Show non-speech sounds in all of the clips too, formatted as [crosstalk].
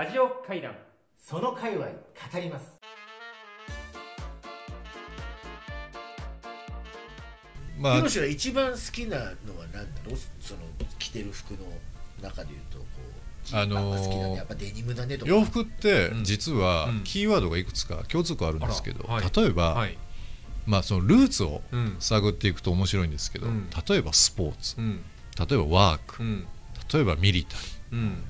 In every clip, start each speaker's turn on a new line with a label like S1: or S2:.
S1: ラジオ会談。
S2: その界隈語ります。
S3: まあ。
S2: ヒロシが一番好きなのは何だろう？その着てる服の中でいうとこう
S3: あのー
S2: 好きだねやっぱデニムだねとか。
S3: 洋服って
S4: うん。
S3: 実は
S4: うん。
S3: キーワードがいくつか共通項あるんですけど、
S4: あらはい。
S3: 例えば、
S4: はい。
S3: まあ、そのルーツを
S4: うん。
S3: 探っていくと面白いんですけど、
S4: うん。
S3: 例えばスポーツ。
S4: うん。
S3: 例えばワーク。
S4: うん。
S3: 例えばミリタリー。
S4: うん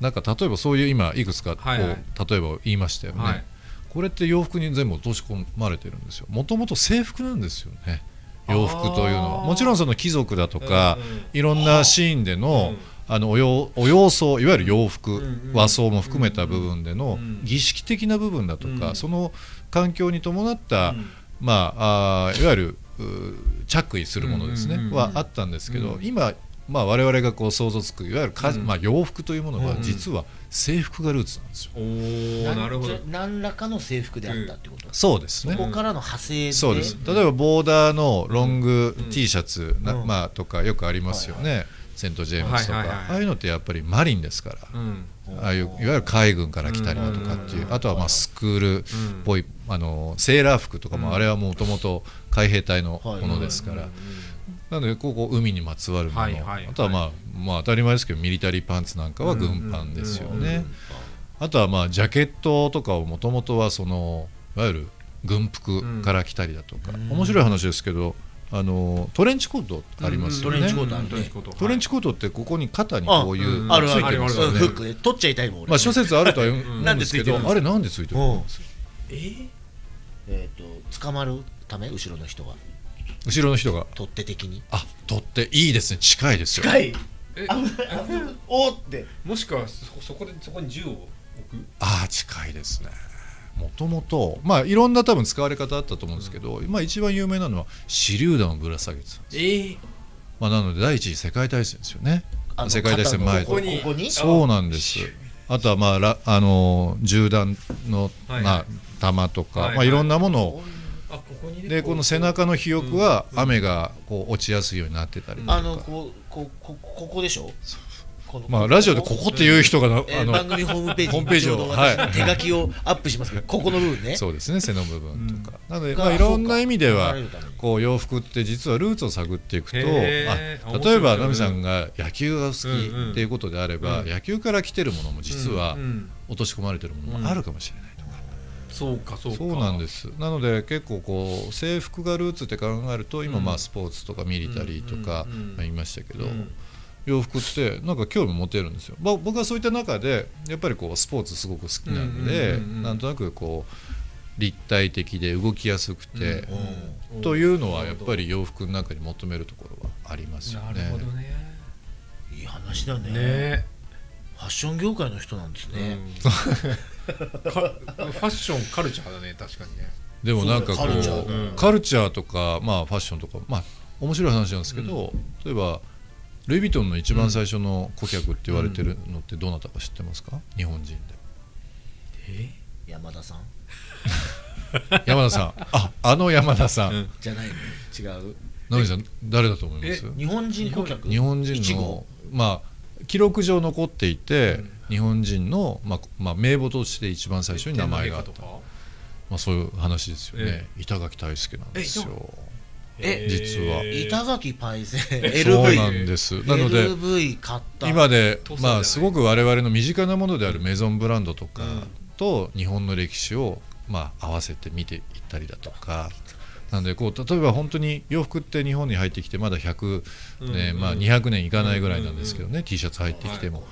S3: なんか例えばそういう今いくつかこう、
S4: はいはい。
S3: 例えば言いましたよね、
S4: はい。
S3: これって洋服に全部落とし込まれてるんですよ。もともと制服なんですよね。洋服というのは。もちろんその貴族だとか、
S4: うんうん
S3: いろんなシーンでの,、
S4: うん。
S3: あのお洋お洋装いわゆる洋服、和装も含めた部分での
S4: うん
S3: 儀式的な部分だとか、
S4: うん。
S3: その環境に伴った、
S4: うん。
S3: まあ、あーいわゆる着衣するものですね、はあったんですけど、
S4: うん。
S3: 今、まあ、我々がこう想像つくいわゆるか、
S4: うん。
S3: まあ、洋服というものが
S4: うん
S3: 実は制服がルーツなんですよ。
S4: おおなるほど。
S2: 何らかの制服であったってこと、
S3: そうですね。
S2: そこからの派生で？
S3: そうです。例えばボーダーのロング
S4: うん。
S3: T シャツ、な
S2: うん。
S3: まあ、とかよくありますよね、セント・ジェームズとか、
S4: はいはいはい。
S3: ああいうのってやっぱりマリンですから、
S4: うん。
S3: ああいういわゆる海軍から来たりだとかっていう、
S4: うん
S3: あとはまあスクールっぽい、あのセーラー服とかも、
S4: うん。
S3: あれはもともと海兵隊のものですから、
S4: うんうん
S3: なのでここ海にまつわるもの、
S4: はいはい
S3: あとはまあ、まあ当たり前ですけどミリタリーパンツなんかは軍パンですよね、
S4: うんうんうん。
S3: あとはまあジャケットとかをもともとはそのいわゆる軍服から来たりだとか、
S2: うん。
S3: 面白い話ですけどあのトレンチコートありますよね、
S2: トレンチコート
S4: レンチコート。
S3: トレンチコートってここに肩にこういう
S4: うん
S2: あるある。
S3: ついてますよね。
S4: あるある
S2: フックで取っちゃいたいもん俺。
S3: まあ諸説あるとは思
S4: ん。
S3: うん。ですけど、あれなんでついてるんですか？
S4: え
S2: えっ、と捕まるため？後ろの人が
S3: 後ろの人が。
S2: 取っ手的に？
S3: あ取っていいですね。近いですよ。
S2: い。
S4: え？
S2: おーって。
S4: もしくはそそこでそこに銃を置く？
S3: ああ近いですね。もともとまあいろんな多分使われ方あったと思うんですけど、まあ一番有名なのは手榴弾をぶら下げてたんですよ、
S4: ええ。
S3: まあ、なので第一次世界大戦ですよね。世界大戦前
S2: 肩のここに？ここに？
S3: そうなんです。あとはまあらあの銃弾の、
S4: はい
S3: まあ、弾とか、
S4: はい
S3: まあ、いろんなものを、
S4: あここにね
S3: でこの背中の肥沃は雨がこう落ちやすいようになってたりとか、
S2: あのこうこうこここでしょ？
S3: まあ、ラジオでここっていう人がな、あの
S2: えー番組ホームページ
S3: ホームページを
S2: ちょうど私の
S3: はい。
S2: 手書きをアップしますから [laughs] ここの部分ね。
S3: そうですね背の部分とか、なので、
S2: が
S3: まあ、いろんな意味ではこう洋服って実はルーツを探っていくとあ例えばナミさんが野球が好きっていうことであれば、
S4: うん。
S3: 野球から来てるものも実は落とし込まれてるものもあるかもしれない
S4: そうかそうか。
S3: そうなんです。なので結構こう制服がルーツって考えると今
S4: うん。
S3: まあスポーツとかミリタリーとか言いましたけど、
S4: うん。
S3: 洋服ってなんか興味持てるんですよ、まあ、僕はそういった中でやっぱりこうスポーツすごく好きなんで、なんとなくこう立体的で動きやすくて、
S4: うん
S3: というのはやっぱり洋服の中に求めるところはありますよ
S4: な
S3: ね。
S4: るほどね。
S2: いい話だね。
S4: ね。
S2: ファッション業界の人なんですね、
S4: うん。か [laughs] [laughs] ファッションカルチャーだね確かにね。
S3: でもなんかこう
S2: カルチャー。
S4: うん。
S3: カルチャーとか、まあ、ファッションとか、まあ、面白い話なんですけど、例えばルイ・ヴィトンの一番最初の顧客って言われてるのってどなたか知ってますか？日本人で。
S2: 山田さん？[laughs]
S3: 山田さん。ああの山田さん、
S4: うん。
S2: じゃないの？違う？
S3: ナミさん誰だと思います？
S2: 日本人顧客？
S3: 日本人の
S2: 一号、
S3: まあ、記録上残っていて、日本人の、まあまあ、名簿として一番最初に名前があった。まあ、そういう話ですよね。
S4: え、
S3: 板垣大輔なんですよ。
S2: え
S3: 実は。
S4: えー。
S2: 板垣パイセン
S3: そう
S2: LV
S3: なんです。なので
S2: LV 買った。
S3: 今でまあすごく我々の身近なものであるメゾンブランドとか
S4: うん。
S3: と日本の歴史をまあ合わせて見ていったりだとか。なのでこう例えば本当に洋服って日本に入ってきてまだ100年、
S4: うん。
S3: まあ、200年いかないぐらいなんですけどね、
S4: うん。
S3: T シャツ入ってきても、
S4: はい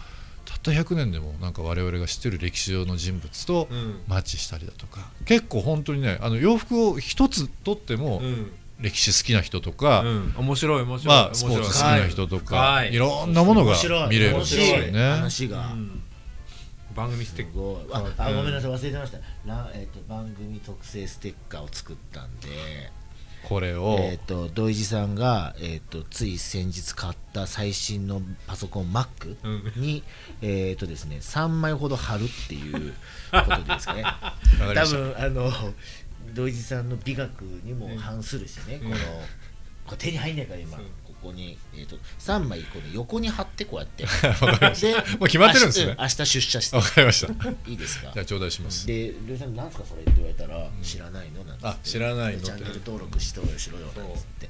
S3: たった100年でもなんか我々が知ってる歴史上の人物と
S4: うん。
S3: マッチしたりだとか。結構本当にねあの洋服を一つとっても
S4: うん。
S3: 歴史好きな人とか、
S4: うん。面白い面白い。
S3: まあ、スポーツ好きな人とか、
S4: はい。
S3: い、ろんなものが見れるんですよ
S2: 面白い。
S3: ね。
S2: 話が、
S4: うん。番組ステッ
S2: す
S4: カー
S2: ああごめんなさい忘れてました。ら、えー、と番組特製ステッカーを作ったんで
S3: これを、
S2: えー、と土井地さんが、えー、とつい先日買った最新のパソコン Mac
S4: うん。
S2: に、えーとですね、3枚ほど貼るっていうことでですかね多分あの土井地さんの美学にも反するしね、このこれ手に入んないから今、
S4: う。ん
S2: ここに、えー、と3枚この横に貼ってこうやって。[laughs] で
S3: もう決まってるんですね。
S2: 明日出社して。
S3: わかりました。
S2: いいですか？[laughs]
S3: じゃあ頂戴します。
S2: で「りょうさんなんすかそれ」って言われたら「知らないの?」なんて。
S3: あ知らないの
S2: でチャンネル登録しろよしろよなんつって。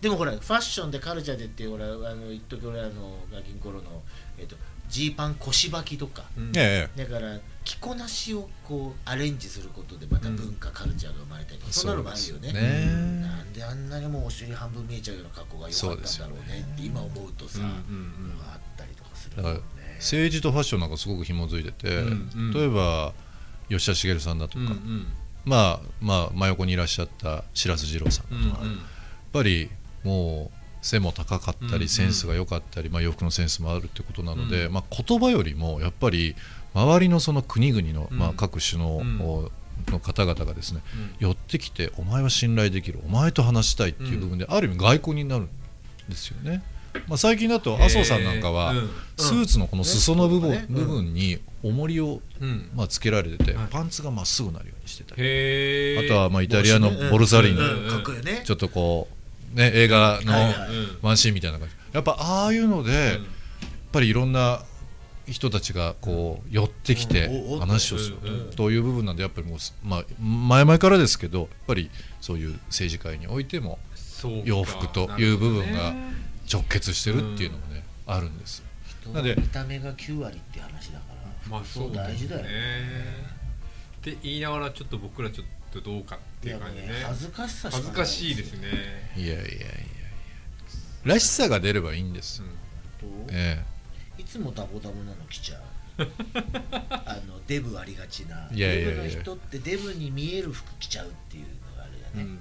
S2: でもほらファッションでカルチャーでって俺あの一時俺あのガキンコロのえっ、とジーパン腰履きとか、
S4: うん。
S3: ええ。
S2: だから着こなしをこうアレンジすることでまた文化、カルチャーが生まれたりとか。そんなのもあるよね。
S3: ね。
S2: なんであんなにもうお尻半分見えちゃうような格好が良かったんだろうねって今思うとさ、
S4: うんうんうん。
S2: あったりとかするね。
S3: 政治とファッションなんかすごく紐づいてて、
S4: うんうん。
S3: 例えば吉田茂さんだとか、
S4: うんうん。
S3: まあまあ真横にいらっしゃった白洲二郎さんだとか、
S4: うん。
S3: やっぱりもう背も高かったり、センスが良かったり、まあ、洋服のセンスもあるってことなので、
S4: うん
S3: まあ、言葉よりもやっぱり周りのその国々の、
S4: うん。
S3: まあ、各首脳
S4: うん。
S3: の方々がですね、
S4: うん。
S3: 寄ってきてお前は信頼できるお前と話したいっていう部分で、ある意味外交になるんですよね。まあ、最近だと麻生さんなんかは、
S4: うん。
S3: スーツのこの裾の部分,、
S2: ね
S3: 部分に重りを、
S4: うん。
S3: まあ、つけられてて、
S4: はい。
S3: パンツがまっすぐなるようにしてたりあとはまあイタリアのボルサリーニ、
S2: うんうんかっこいいよね
S3: ちょっとこう、ね、映画のワンシーンみたいな感じ。やっぱああいうので、やっ
S4: うん
S3: ぱりいろんな人たちがこう寄ってきて話をする。という部分なんでやっぱりもう、まあ、前々からですけどやっぱりそういう政治界においても
S4: そうか。
S3: 洋服という部分が直結してるっていうのもね、あるんです
S2: 人
S3: なんで
S2: は見た目が9割って話だから
S4: まあそう
S2: 大事だよね。
S4: って言いながらちょっと僕らちょっとどうかって
S2: いう
S4: 感じでね。
S2: ね恥ずかしさしか
S4: 恥ずかしいですね。
S3: いやいやいやいや。らしさが出ればいいんです、
S2: と
S3: え
S2: いつもダボダボなの着ちゃう。[laughs] あのデブありがちな。い
S3: やいやいや。
S2: デブの人ってデブに見える服着ちゃうっていうのがあるよね、
S4: うん。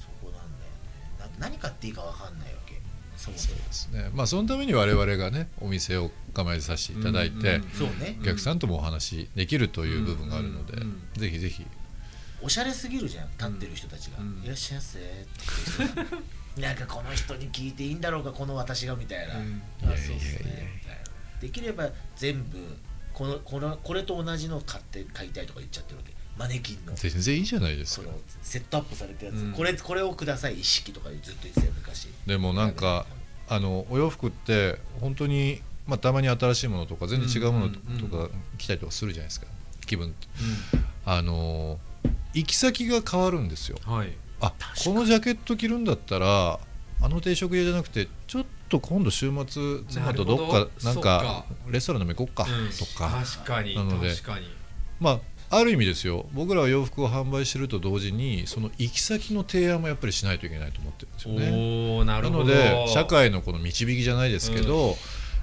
S2: そこなんだよね。な何買っていいか分かんないわけ。そもそも。
S3: えですね。まあそのために我々がねお店を構えさせていただいて、
S4: うんうん
S2: ね。
S3: お客さんともお話しできるという部分があるので、
S4: うんうん。
S3: ぜひぜひ
S2: おしゃれすぎるじゃん立ってる人たちが「
S4: うん。
S2: いらっしゃいませ」って。[laughs] なんかこの人に聞いていいんだろうかこの私がみたいな、
S4: うん。
S2: あそうっすね。みたいなできれば全部このこのこれと同じの買って買いたいとか言っちゃってるわけ。マネキンの。
S3: 全然いいじゃないですか。
S2: セットアップされたやつ、
S4: うん。
S2: これこれをください一式とかずっと言ってたよ昔。
S3: でもなんかあのお洋服って本当に、まあ、たまに新しいものとか全然違うものと
S4: うんうん
S3: か着たりとかするじゃないですか。気分って。あの行き先が変わるんですよ。
S4: はい。
S3: あこのジャケット着るんだったらあの定食屋じゃなくてちょっと今度週末妻とどっか
S4: な
S3: んかレストランでも行こうか
S4: うん。
S3: とか、
S4: 確かに
S3: なのでまあある意味ですよ。僕らは洋服を販売してると同時にその行き先の提案もやっぱりしないといけないと思ってるんですよね。
S4: なるほど。
S3: なので社会のこの導きじゃないですけど、やっ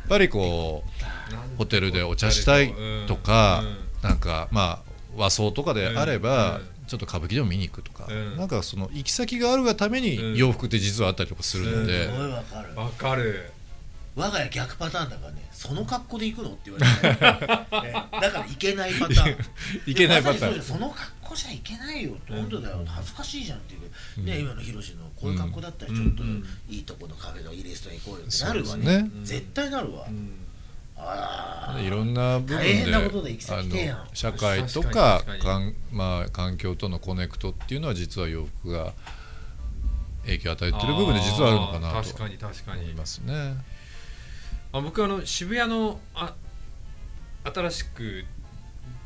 S3: ぱりこうホテルでお茶したいとか、なんかまあ和装とかであれば、
S4: うん
S3: ちょっと歌舞伎でも見に行くとか、
S4: うん。
S3: なんかその行き先があるがため
S4: うん。
S3: に洋服って実はあったりとかするので、
S2: すごいわかる。
S4: わかる。
S2: 我が家逆パターンだからね。その格好で行くのって言われて、[laughs] ね。だから行けないパターン。[laughs]
S3: いけないパターン。
S2: でまその格好じゃいけないよって本当だよ。恥ずかしいじゃんっていう、ね今のヒロシのこういう格好だったらちょっと
S4: うん。
S2: いいとこのカフェのいいレストラン行こうよってなるわね。
S3: ね
S2: 絶対なるわ、
S4: うん
S3: いろんな部分で社会とか
S4: 確か
S3: んまあ、環境とのコネクトっていうのは実は洋服が影響を与えてる部分で実はあるのかなと
S4: あー確かに確かに。
S3: 思いますね。
S4: あ僕あの渋谷のあ新しく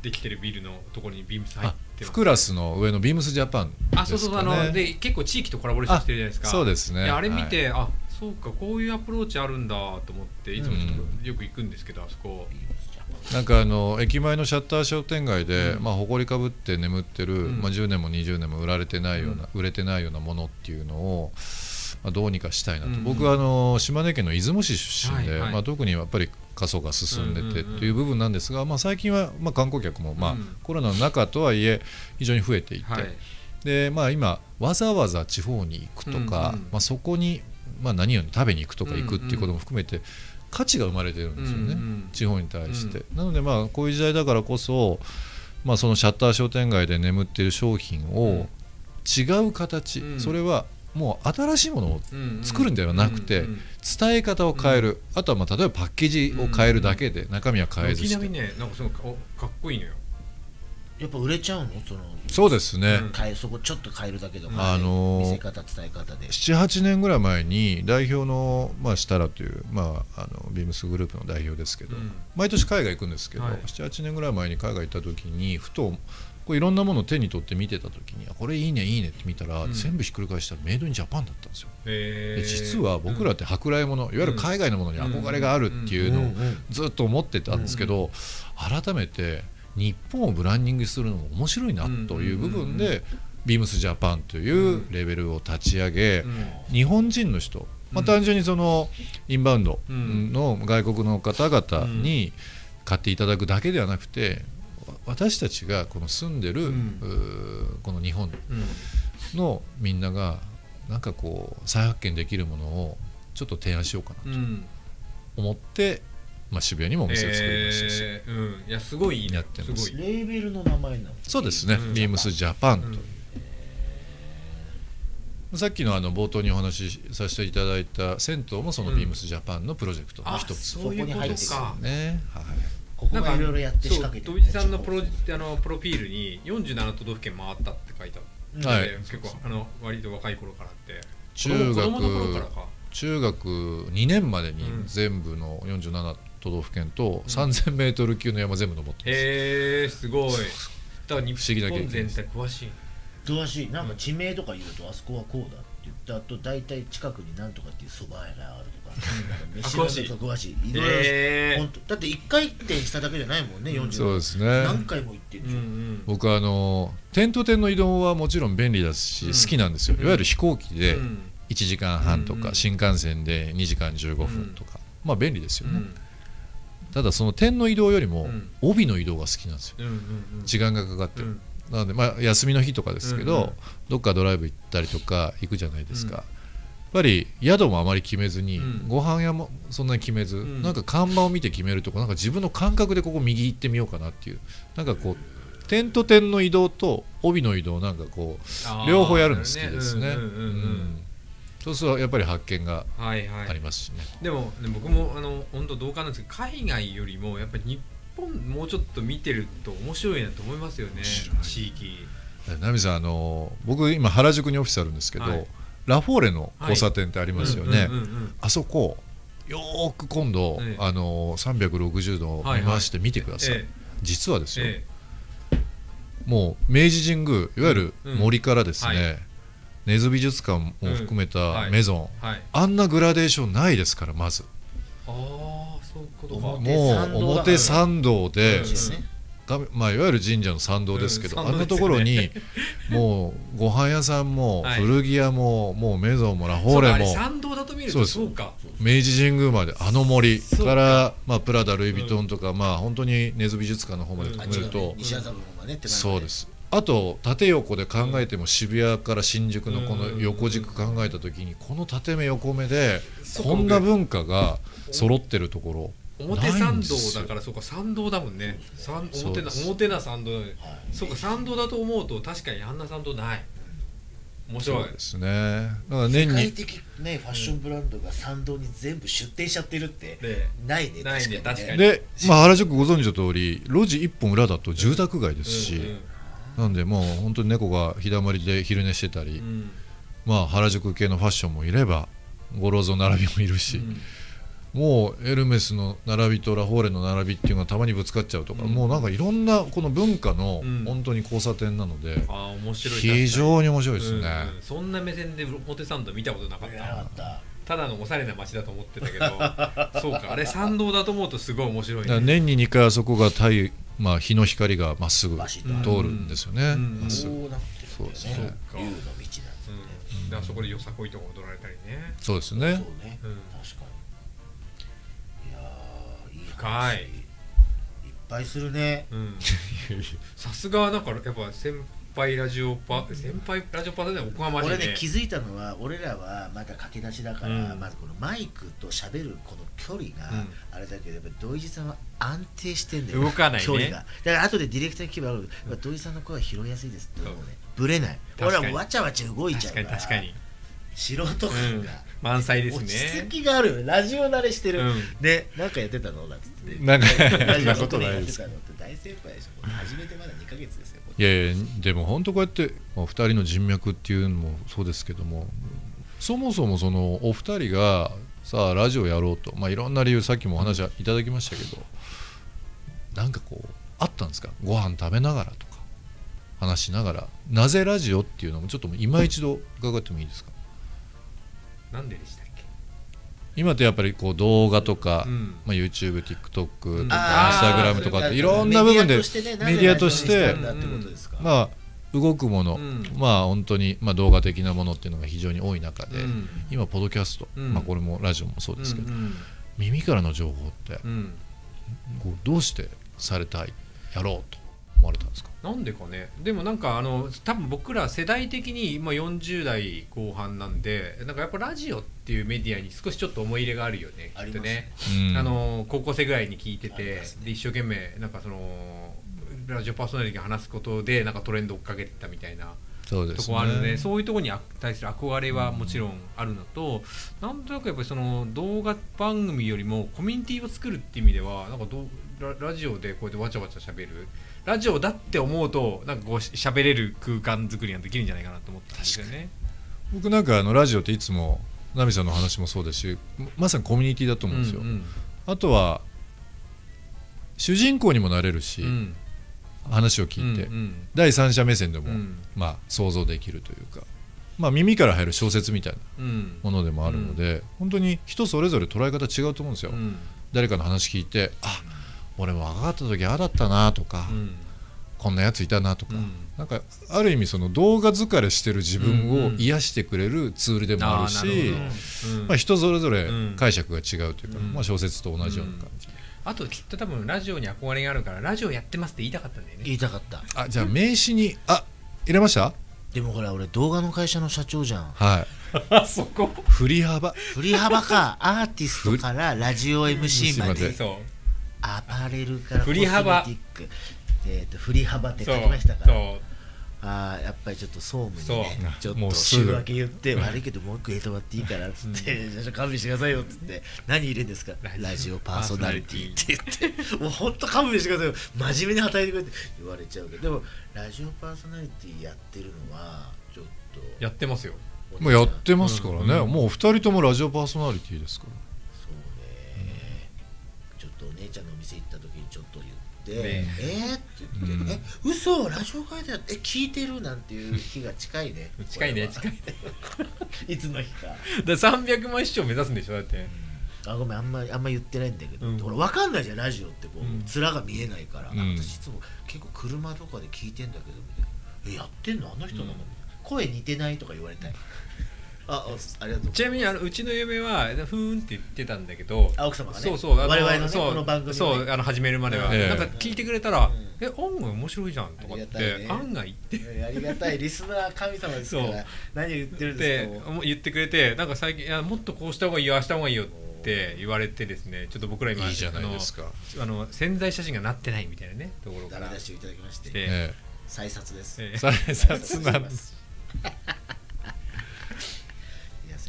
S4: できてるビルのところにビームス入っ
S3: あ
S4: てます。
S3: フクラスの上のビームスジャパンですか、ね、
S4: あそうそうあので結構地域とコラボレーションしてるじゃないですか。
S3: そうですね。
S4: あれ見
S3: はい。
S4: て、あそうかこういうアプローチあるんだと思っていつもよく行くんですけど、あそこ。
S3: なんかあの駅前のシャッター商店街で、
S4: うん。
S3: まあ埃かぶって眠ってる、
S4: うん。
S3: まあ、10年も20年も売られてないような、
S4: うん。
S3: 売れてないようなものっていうのを、まあ、どうにかしたいなと、
S4: うん
S3: 僕はあの島根県の出雲市出身で、
S4: はいはい。
S3: まあ、特にやっぱり過疎が進んでて
S4: うんうんうん。
S3: っていう部分なんですが、まあ、最近はまあ観光客もまあ
S4: うん。
S3: コロナの中とはいえ非常に増えていて、
S4: はい。
S3: でまあ、今わざわざ地方に行くとか、まあ、そこに、まあ、何より食べに行くとか行くっていうことも含めて価値が生まれてるんですよね、
S4: うんうん
S3: 地方に対して、なのでまあこういう時代だからこそ、まあ、そのシャッター商店街で眠っている商品を違う形、
S4: うん。
S3: それはもう新しいものを
S4: うんうん
S3: 作るんではなくて
S4: うんうん
S3: 伝え方を変える、あとはまあ例えばパッケージを変えるだけで中身は変えずして、
S4: ねなんかすごかっこいいのよ
S2: やっぱ売れちゃうの？その
S3: そうですね、
S4: うん
S2: 変えそこちょっと変えるだけでも、
S3: あのー
S2: 見せ方伝え方で。
S3: 78年ぐらい前に代表の、まあ、設楽という、まあ、あのビームスグループの代表ですけど、
S4: うん。
S3: 毎年海外行くんですけど、
S4: はい。
S3: 78年ぐらい前に海外行った時にふとこういろんなものを手に取って見てた時にあこれいいねいいねって見たら、
S4: うん。
S3: 全部ひっくり返したらメイドインジャパンだったんですよ。で実は僕らって舶来物、いわゆる海外のものに憧れがあるっていうのをずっと思ってたんですけど、改めて日本をブランディングするのも面白いなという部分で、ビームスジャパンというレベルを立ち上げ、
S4: うん。
S3: 日本人の人、まあ、
S4: うん
S3: 単純にそのインバウンド
S4: うん。
S3: の外国の方々に買っていただくだけではなくて私たちがこの住んでる、この日本
S4: うん。
S3: のみんながなんかこう再発見できるものをちょっと提案しようかなと
S4: うん。
S3: 思って、まあ、渋谷にもお店を作りましたし、
S4: えーうん。いやすごいいいね。
S3: やってます。
S4: すごい。
S2: レーベルの名前なの？
S3: そうですね、
S4: うん。
S3: ビームスジャパンと、
S4: う。ん。
S3: さっきのあの冒頭にお話しさせていただいた銭湯もその
S4: うん。
S3: ビームスジャパンのプロジェクトの
S4: あ
S3: 一つ。
S4: そういうこと
S2: そこ
S4: か
S3: ね、はい、
S2: ここがいろいろやって仕掛けて
S4: そう土井さんのプロあのプロフィールに47都道府県回ったって書いてある、
S3: はい。
S4: で結構あの割と若い頃からって。
S3: 中
S4: 子供の頃から
S3: 学
S4: か。
S3: 中学2年までに
S4: うん。
S3: 全部の47都道府県と 3000m 級の山全部登ってます、
S4: へえすごい。だから日
S3: 不思議な経
S4: 本全
S3: 験です
S4: 体詳しい
S2: 詳しい。なんか地名とか言うとあそこはこうだって言った後大体近くになんとかっていう蕎麦屋があるとか飯
S4: 詳しい。
S2: の詳しい。いろいろ本当だって一回転しただけじゃないもんね40
S3: そうですね。
S2: 何回も行ってる
S4: うん
S2: でしょ、
S4: うん
S3: 僕あの点と点の移動はもちろん便利だし、
S4: うん。
S3: 好きなんですよいわゆる飛行機で
S4: うん。
S3: 1時間半とか、
S4: うん
S3: 新幹線で2時間15分とか、まあ便利ですよね、
S4: うん
S3: ただその点の移動よりも
S4: うん。
S3: 帯の移動が好きなんですよ。
S4: うんうん
S3: 時間がかかって。る、
S4: うん。
S3: なので、まあ、休みの日とかですけど、
S4: うんうん。
S3: どっかドライブ行ったりとか行くじゃないですか、やっぱり宿もあまり決めずに、
S4: うん。
S3: ご飯屋もそんなに決めず、
S4: ん。
S3: なんか看板を見て決めるとかなんか自分の感覚でここ右行ってみようかなっていうなんかこう点と点の移動と帯の移動なんかこう両方やるの好きですね。
S4: うんうんうんうん。
S3: うんそうするとやっぱり発見が
S4: はいはい。
S3: ありますしね。
S4: でもね僕もあの本当同感なんですけど海外よりもやっぱり日本もうちょっと見てると面白いなと思いますよね地域。
S3: ナミさんあの僕今原宿にオフィスあるんですけど、
S4: はい。
S3: ラフォーレの交差点ってありますよね。
S4: うんうんうんうん
S3: あそこよーく今度、
S4: ええ。
S3: あの360度見回して見てください、
S4: え
S3: 実はですよ、
S4: え
S3: もう明治神宮いわゆる
S4: うん。
S3: 森からですね、
S4: はい
S3: 根津美術館も含め
S4: うん
S3: た
S4: はい。
S3: メゾン、
S4: えはい。
S3: あんなグラデーションないですからまず。
S4: ああそういうことか。
S2: 表
S3: もう
S2: 参道だ。
S3: 表参道で、まあ、いわゆる神社の参道ですけど、
S4: うん。
S3: あんなところにもうご飯屋さんも
S4: はい。
S3: 古着屋ももうメゾンもラフォーレも。
S4: 参道だと見ると
S3: そうです。
S4: そうか。
S3: 明治神宮まであの森
S4: か
S3: か。ら、まあ、プラダルイ・ヴィトンとか、まあ本当に根津美術館の方まで
S2: あ
S3: 含めると、そうですあと縦横で考えても渋谷から新宿のこの横軸考えた時にこの縦目横目でこんな文化が揃ってるところ。
S4: 表参道
S3: ないんですよ
S4: だからそうか参道だもんね。参表な表な参道だね。
S2: はい。
S4: そうか参道だと思うと確かにあんな参道ない。面白い。
S3: そうですね。だから
S2: 世
S3: 年に
S2: 界的ねファッションブランドが参道に全部出店しちゃってるって
S4: で
S2: ないね
S4: ないね確かに
S3: で、まあ、原宿ご存知の通り路地一本裏だと住宅街ですし、
S4: うん
S3: なんでもう本当に猫が日だまりで昼寝してたり、
S4: うん。うん
S3: まあ、原宿系のファッションもいればゴローゾ並びもいるし、
S4: うん。
S3: もうエルメスの並びとラフォーレの並びっていうのがたまにぶつかっちゃうとか、
S4: うん。
S3: もうなんかいろんなこの文化の
S4: うん。
S3: 本当に交差点なので、
S4: ああ面白い。
S3: 非常に面白いですね、
S4: うん。うんそんな目線で表参道見たことなかった。
S2: った。
S4: ただのおしゃれな街だと思ってたけどそうか。あれ参道だと思うとすごい面白いね。
S3: 年に2回あそこがまあ、日の光がまっすぐ通るんですよね、
S4: うん。
S3: まっすぐ。
S2: こうなってるんだよね。
S3: そうですね
S2: 竜の道なんですね。
S4: うん、であそこでよさこいとか踊られたりね。
S3: そうですね。
S2: そうね。
S4: うん。
S2: 確かに。いやーいい
S4: 深い。
S2: 話いっぱいするね。
S4: うん。[laughs] さすがなんかやっぱ先輩ラジオパ先輩ラジオパートナーでおこがましいね
S2: 俺ね気づいたのは俺らはまだ駆け出しだから、
S4: うん。
S2: まずこのマイクと喋るこの距離が
S4: うん。
S2: あれだけどやっぱ土井地さんは安定してんだよ
S4: 動かないね。
S2: 距離が。だから後でディレクターに聞けば土井さんの声は拾いやすいです。って思うね。ぶれない。俺はわちゃわちゃ動いちゃう
S4: 確
S2: か
S4: からに確かに。
S2: 素人感
S4: うん。
S2: が、
S4: 満載です
S2: 落ち
S4: ね
S2: 着きがあるよね。ラジオ慣れしてる、
S4: うん。
S2: ねなんかやってたの？なんつって。ね
S3: なんか
S2: ラジオ [laughs]
S3: そんなことないです。
S2: やってたのって大先輩でしょ。初めてまだ2ヶ月ですよ
S3: いやいやでも本当こうやって、まあ、2人の人脈っていうのもそうですけどもそもそもそのお二人がさあラジオやろうと、まあ、いろんな理由さっきもお話いただきましたけどなんかこうあったんですか？ご飯食べながらとか話しながら。なぜラジオっていうのもちょっと今一度伺ってもいいですか？
S4: なんででしたっけ？
S3: 今ってやっぱりこう動画とか、
S4: うん。
S3: まあ、YouTube、TikTok
S4: うん。
S3: とか Instagram とかっていろんな部分でメディアとして
S2: メディアとしてなぜラジオにしたんだってことですか、
S3: まあ動くもの、
S4: うん。
S3: まあ本当にまあ動画的なものっていうのが非常に多い中で、
S4: うん。
S3: 今ポッドキャスト、
S4: うん。
S3: まあこれもラジオもそうですけど、
S4: うん
S3: 耳からの情報って
S4: うん。うん
S3: こうどうしてされたいやろうと思われたんですか？
S4: なんでかね。でもなんかあの多分僕ら世代的に今40代後半なんでなんかやっぱラジオっていうメディアに少しちょっと思い入れがあるよね
S2: あ
S4: ね、
S3: うん。
S4: あの高校生ぐらいに聞いてて、
S2: ね。
S4: で一生懸命なんかそのラジオパーソナリティが話すことでなんかトレンド追っかけてたみたいなと
S3: そうですね。
S4: こあるのでそういうところに対する憧れはもちろんあるのと、なんとなくやっぱりその動画番組よりもコミュニティを作るっていう意味ではなんかどうララジオでこうやってわちゃわちゃ喋る。ラジオだって思うとなんかこうし喋れる空間作りができるんじゃないかなと思ったんですよね。
S3: 僕なんかあのラジオっていつもナミさんの話もそうですしまさにコミュニティだと思うんですよ、
S4: うん。
S3: あとは主人公にもなれるし、
S4: うん
S3: 話を聞いて、
S4: うんうん。
S3: 第三者目線でも、
S4: うん。
S3: まあ、想像できるというか、まあ、耳から入る小説みたいな
S4: うん。
S3: ものでもあるので、本当に人それぞれ捉え方違うと思うんですよ、
S4: うん。
S3: 誰かの話聞いてあ俺も若かった時ああだったなとか、
S4: うん。
S3: こんなやついたなとか、
S4: うん。
S3: なんかある意味その動画疲れしてる自分を
S4: うんうん。
S3: 癒してくれるツールでもあるし、
S4: あーなるほど。うん。
S3: まあ、人それぞれ
S4: うん
S3: 解釈が違うというか、
S4: うん。
S3: まあ、小説と同じような感じ、
S4: あときっと多分ラジオに憧れがあるからラジオやってますって言いたかったんだよね。
S2: 言いたかった。
S3: あじゃあ名刺にあ入れました？
S2: でもほら俺動画の会社の社長じゃん。
S3: はい。
S4: あそこ？
S3: 振り幅。
S2: 振り幅か。アーティストからラジオ MC まで。
S3: で
S4: そう。
S2: アパレルから
S4: 振り幅。
S2: コスメティック。えーと振り幅って書きましたから。
S4: そう
S2: あーやっぱりちょっと総務にねちょっと
S3: そうもうすぐ。
S2: 週明け言って悪いけどもう一個入れてもらっていいからっつって、じゃあ勘弁してくださいよっつって。何入れるんですか？
S4: ラジオ
S2: パーソナリティって。言ってもう本当勘弁してくださいよ。真面目に働いてくれって。言われちゃうけど。でもラジオパーソナリティやってるのはちょっと
S4: やってますよ。
S3: もうやってますからね、
S4: うん。
S3: もうお二人ともラジオパーソナリティですから。
S2: そうね、ちょっとお姉ちゃんのお店行った時にちょっと言って「
S4: ね。
S2: えー?」って言って「
S3: うん。
S2: え嘘ラジオ会でやってえ聞いてる?」なんていう日が近いね。
S4: 近いね
S2: こ
S4: 近いね。[laughs]
S2: いつの日か。
S4: で300万視聴目指すんでしょだって。
S2: あごめんあんまあんま言ってないんだけど、
S4: うん。
S2: 分かんないじゃんラジオってこう、
S4: うん。
S2: 面が見えないから、
S3: うん。
S2: 私いつも結構車とかで聞いてんだけどみたいなえやってんのあの人なの、
S4: うん。
S2: 声似てないとか言われたいああありがとう
S4: ちなみにあのうちの嫁はふーんって言ってたんだけど
S2: あ奥様がね。
S4: そうそうあの
S2: 我々のね
S4: そう
S2: この番組をね。
S4: そうあの始めるまでは、
S3: ええ。
S4: なんか聞いてくれたら「
S2: うん。
S4: え案外面白いじゃん」とかっ
S2: ありがたい
S4: て、
S2: ね。
S4: 案外って。
S2: ありがたいリスナー神様ですか
S4: そう。
S2: ら何言ってるんで
S4: です
S2: か
S4: もう。言ってくれてなんか最近いやもっとこうした方がいいよああした方がいいよって言われてですねちょっと僕ら今
S3: いいじゃないですか、
S4: あのあの潜在写真がなってないみたいなねところから
S2: ダメ出しをいただきまして。
S4: して
S3: え。
S2: 再冊です。
S4: え
S3: え。[laughs] 再冊なんです [laughs]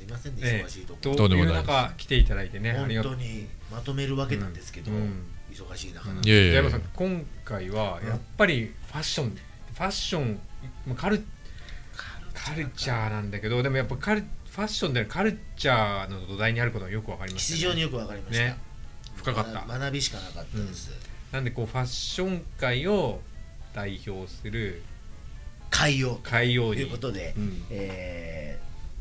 S2: いやすいませんね
S4: え
S2: 忙しいとこ。
S4: と
S3: とんでもない
S4: 中来ていただいてね
S2: 本当にまとめるわけなんですけど、
S4: うん。
S2: 忙しい中
S4: うん
S3: いやいやいや。
S4: 山さん今回はやっぱりファッション、ファッションまあカルカルチャーなんだけどでもやっぱカルファッションでカルチャーの土台にあることがよくわかりました、
S2: 非常によくわかりました、
S4: ね。深かった。
S2: ま学びしかなかったです、
S4: なんでこうファッション界を代表する
S2: 海洋。
S4: 海洋に
S2: ということで、
S4: うん。
S2: え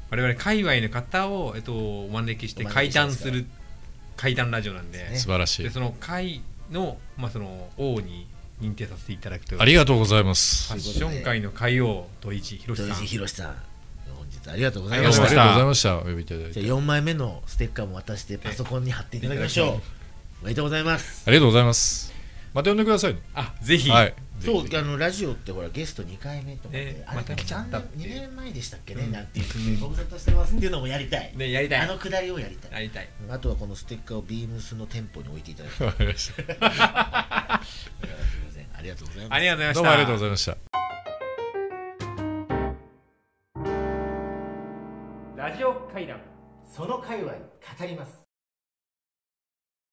S4: 我々界隈の方を、えっと、お招きして会談する会談ラジオなんで
S2: ね。
S3: 素晴らしい。
S4: でその会の,、まあその王に認定させていただくという
S3: ありがとうございま
S4: フ
S3: す
S4: ァッション界の海王土井博さん。
S2: 地博さん本日ありがとうございました。
S3: りがとうございました。お呼びいただい
S2: じゃあ
S3: て
S2: 4枚目のステッカーも渡してパソコンに貼っていただきましょう。おめでとうございます。
S3: ありがとうございますまた呼んでくださいね。
S4: あぜひ、
S3: はい。
S2: そうあのラジオってほらゲスト2回目とかで、あれ
S4: ねまた来ちゃったって
S2: 2年前でしたっけね、
S4: うん。
S2: なんていうご無沙汰してますっていうのもやりたい、
S4: ねやりたい。
S2: あのくだりをやりたい。
S4: やりたい。
S2: あとはこのステッカーをビームスの店舗に置いていただきたい
S3: わかりました。
S2: すいませんありがとうございます。
S4: ありがとうございました。
S3: どうもありがとうございました。
S4: ラジオ
S2: その界隈語ります